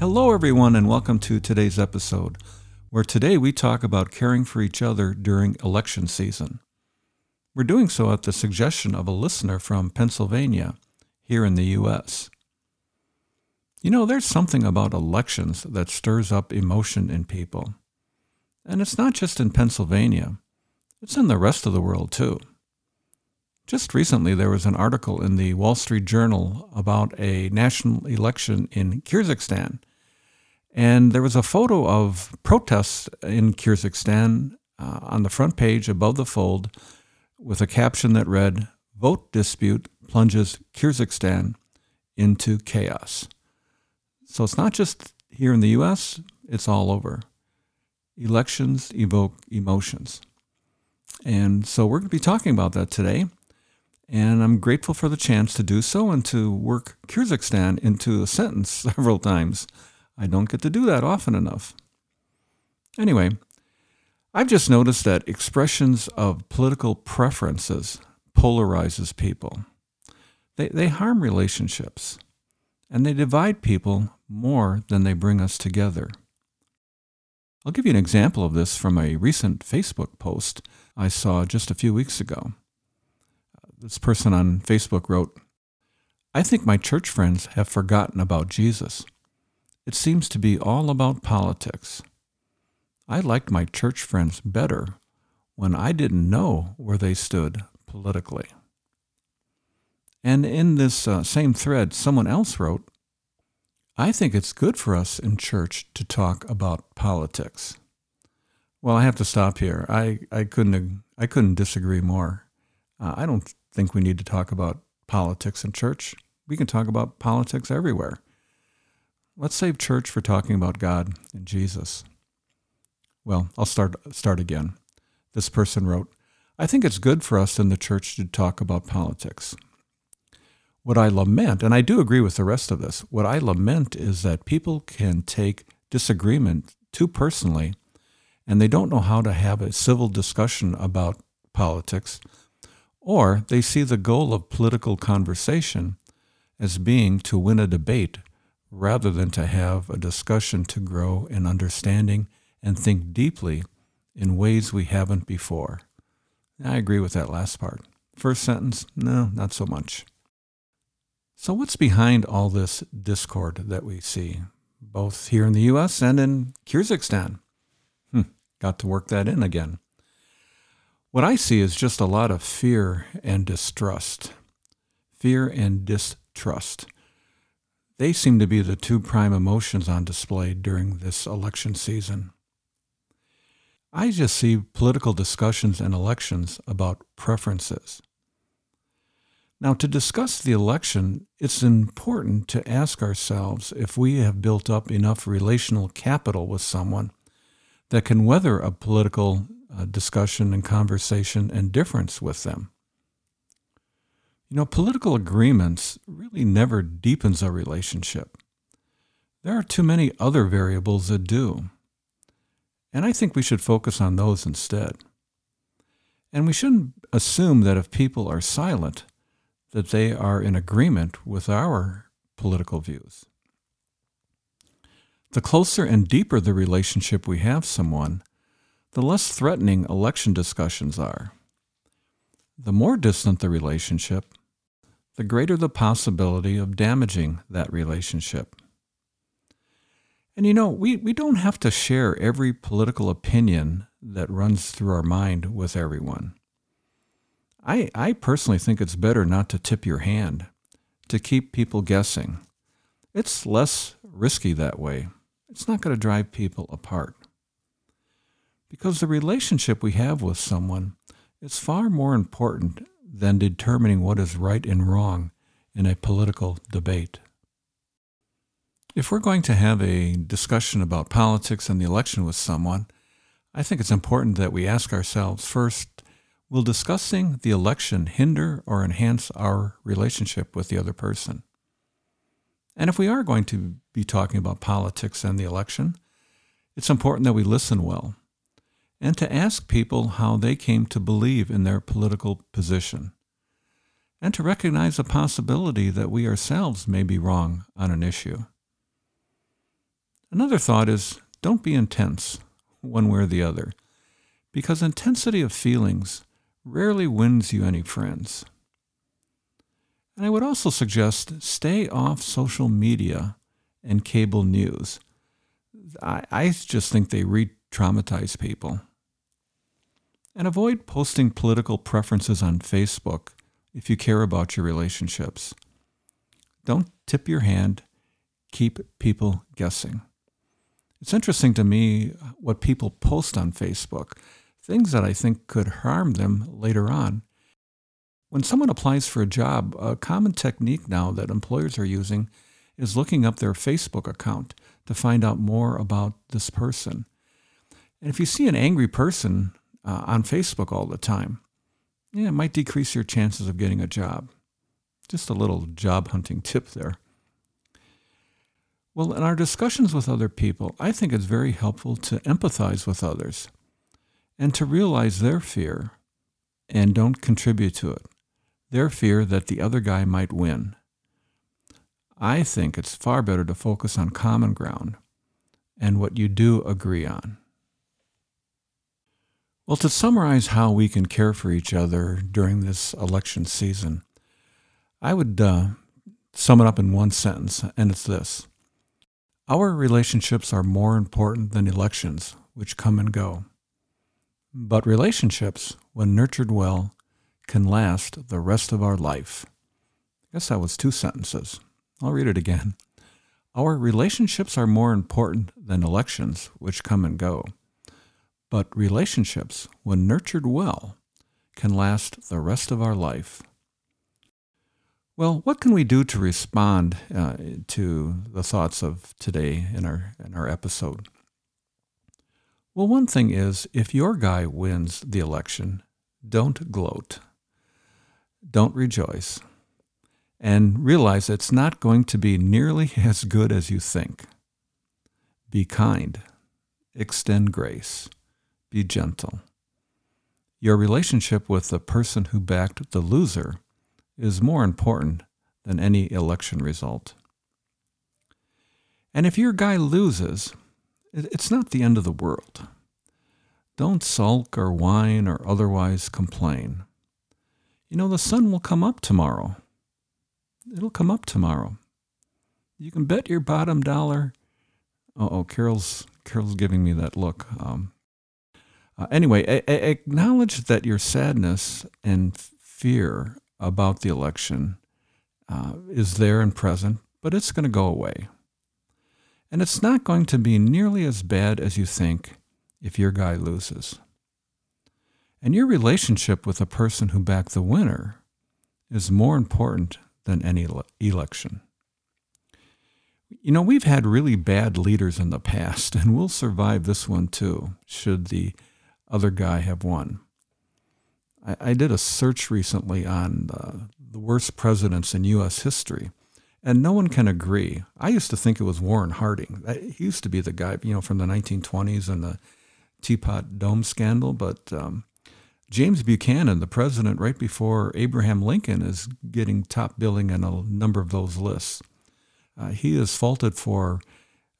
Hello, everyone, and welcome to today's episode, where today we talk about caring for each other during election season. We're doing so at the suggestion of a listener from Pennsylvania, here in the U.S. You know, there's something about elections that stirs up emotion in people. And it's not just in Pennsylvania, it's in the rest of the world too. Just recently, there was an article in the Wall Street Journal about a national election in Kyrgyzstan. And there was a photo of protests in Kyrgyzstan uh, on the front page above the fold with a caption that read, Vote dispute plunges Kyrgyzstan into chaos. So it's not just here in the US, it's all over. Elections evoke emotions. And so we're going to be talking about that today. And I'm grateful for the chance to do so and to work Kyrgyzstan into a sentence several times. I don't get to do that often enough. Anyway, I've just noticed that expressions of political preferences polarizes people. They, they harm relationships, and they divide people more than they bring us together. I'll give you an example of this from a recent Facebook post I saw just a few weeks ago. This person on Facebook wrote, I think my church friends have forgotten about Jesus. It seems to be all about politics. I liked my church friends better when I didn't know where they stood politically. And in this uh, same thread, someone else wrote, I think it's good for us in church to talk about politics. Well, I have to stop here. I, I couldn't I couldn't disagree more. Uh, I don't think we need to talk about politics in church. We can talk about politics everywhere. Let's save church for talking about God and Jesus. Well, I'll start start again. This person wrote, I think it's good for us in the church to talk about politics. What I lament, and I do agree with the rest of this, what I lament is that people can take disagreement too personally and they don't know how to have a civil discussion about politics, or they see the goal of political conversation as being to win a debate rather than to have a discussion to grow in understanding and think deeply in ways we haven't before. I agree with that last part. First sentence, no, not so much. So, what's behind all this discord that we see, both here in the US and in Kyrgyzstan? Hmm, got to work that in again. What I see is just a lot of fear and distrust. Fear and distrust. They seem to be the two prime emotions on display during this election season. I just see political discussions and elections about preferences. Now, to discuss the election, it's important to ask ourselves if we have built up enough relational capital with someone that can weather a political uh, discussion and conversation and difference with them. You know, political agreements really never deepens a relationship. There are too many other variables that do. And I think we should focus on those instead. And we shouldn't assume that if people are silent, that they are in agreement with our political views. The closer and deeper the relationship we have someone, the less threatening election discussions are. The more distant the relationship, the greater the possibility of damaging that relationship. And you know, we, we don't have to share every political opinion that runs through our mind with everyone. I, I personally think it's better not to tip your hand, to keep people guessing. It's less risky that way. It's not going to drive people apart. Because the relationship we have with someone is far more important than determining what is right and wrong in a political debate. If we're going to have a discussion about politics and the election with someone, I think it's important that we ask ourselves first will discussing the election hinder or enhance our relationship with the other person? And if we are going to be talking about politics and the election, it's important that we listen well and to ask people how they came to believe in their political position and to recognize the possibility that we ourselves may be wrong on an issue. Another thought is don't be intense one way or the other, because intensity of feelings rarely wins you any friends. And I would also suggest stay off social media and cable news. I, I just think they re traumatize people. And avoid posting political preferences on Facebook if you care about your relationships. Don't tip your hand, keep people guessing. It's interesting to me what people post on Facebook, things that I think could harm them later on. When someone applies for a job, a common technique now that employers are using is looking up their Facebook account to find out more about this person. And if you see an angry person uh, on Facebook all the time, yeah, it might decrease your chances of getting a job. Just a little job hunting tip there. Well, in our discussions with other people, I think it's very helpful to empathize with others and to realize their fear and don't contribute to it. Their fear that the other guy might win. I think it's far better to focus on common ground and what you do agree on. Well, to summarize how we can care for each other during this election season, I would uh, sum it up in one sentence, and it's this Our relationships are more important than elections, which come and go. But relationships, when nurtured well, can last the rest of our life. I guess that was two sentences. I'll read it again. Our relationships are more important than elections, which come and go. But relationships, when nurtured well, can last the rest of our life. Well, what can we do to respond uh, to the thoughts of today in our in our episode? Well, one thing is if your guy wins the election, don't gloat. Don't rejoice. And realize it's not going to be nearly as good as you think. Be kind. Extend grace be gentle. Your relationship with the person who backed the loser is more important than any election result. And if your guy loses, it's not the end of the world. Don't sulk or whine or otherwise complain. You know, the sun will come up tomorrow. It'll come up tomorrow. You can bet your bottom dollar. Oh, Carol's Carol's giving me that look. Um, uh, anyway, a- a- acknowledge that your sadness and fear about the election uh, is there and present, but it's going to go away. And it's not going to be nearly as bad as you think if your guy loses. And your relationship with the person who backed the winner is more important than any election. You know, we've had really bad leaders in the past, and we'll survive this one too, should the other guy have won. I, I did a search recently on uh, the worst presidents in U.S. history, and no one can agree. I used to think it was Warren Harding. He used to be the guy, you know, from the 1920s and the Teapot Dome scandal, but um, James Buchanan, the president right before Abraham Lincoln, is getting top billing in a number of those lists. Uh, he is faulted for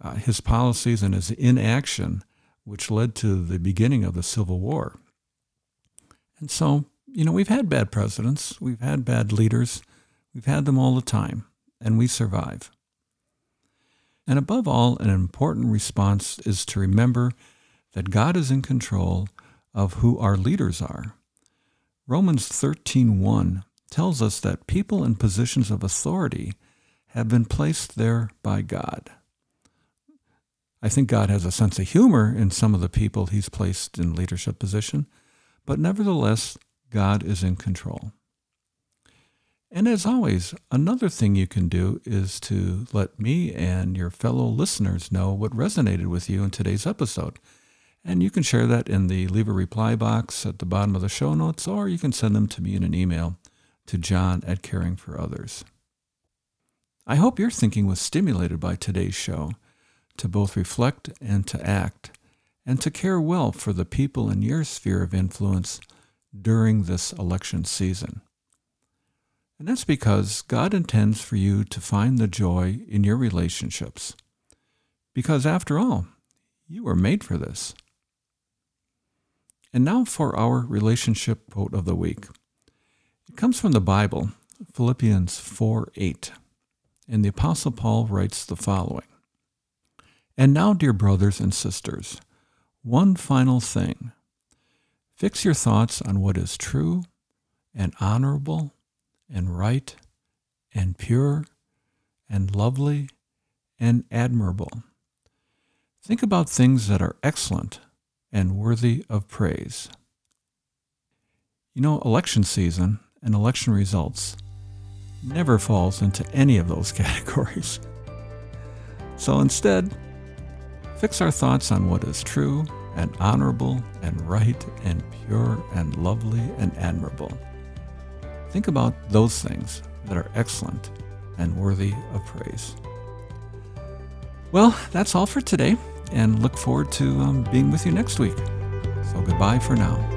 uh, his policies and his inaction which led to the beginning of the Civil War. And so, you know, we've had bad presidents, we've had bad leaders, we've had them all the time, and we survive. And above all, an important response is to remember that God is in control of who our leaders are. Romans 13:1 tells us that people in positions of authority have been placed there by God. I think God has a sense of humor in some of the people he's placed in leadership position, but nevertheless, God is in control. And as always, another thing you can do is to let me and your fellow listeners know what resonated with you in today's episode. And you can share that in the leave a reply box at the bottom of the show notes, or you can send them to me in an email to john at caring for others. I hope your thinking was stimulated by today's show to both reflect and to act, and to care well for the people in your sphere of influence during this election season. And that's because God intends for you to find the joy in your relationships. Because after all, you were made for this. And now for our relationship quote of the week. It comes from the Bible, Philippians 4 8. And the Apostle Paul writes the following And now, dear brothers and sisters, one final thing. Fix your thoughts on what is true and honorable and right and pure and lovely and admirable. Think about things that are excellent and worthy of praise. You know, election season and election results never falls into any of those categories. So instead, fix our thoughts on what is true and honorable and right and pure and lovely and admirable. Think about those things that are excellent and worthy of praise. Well, that's all for today, and look forward to um, being with you next week. So goodbye for now.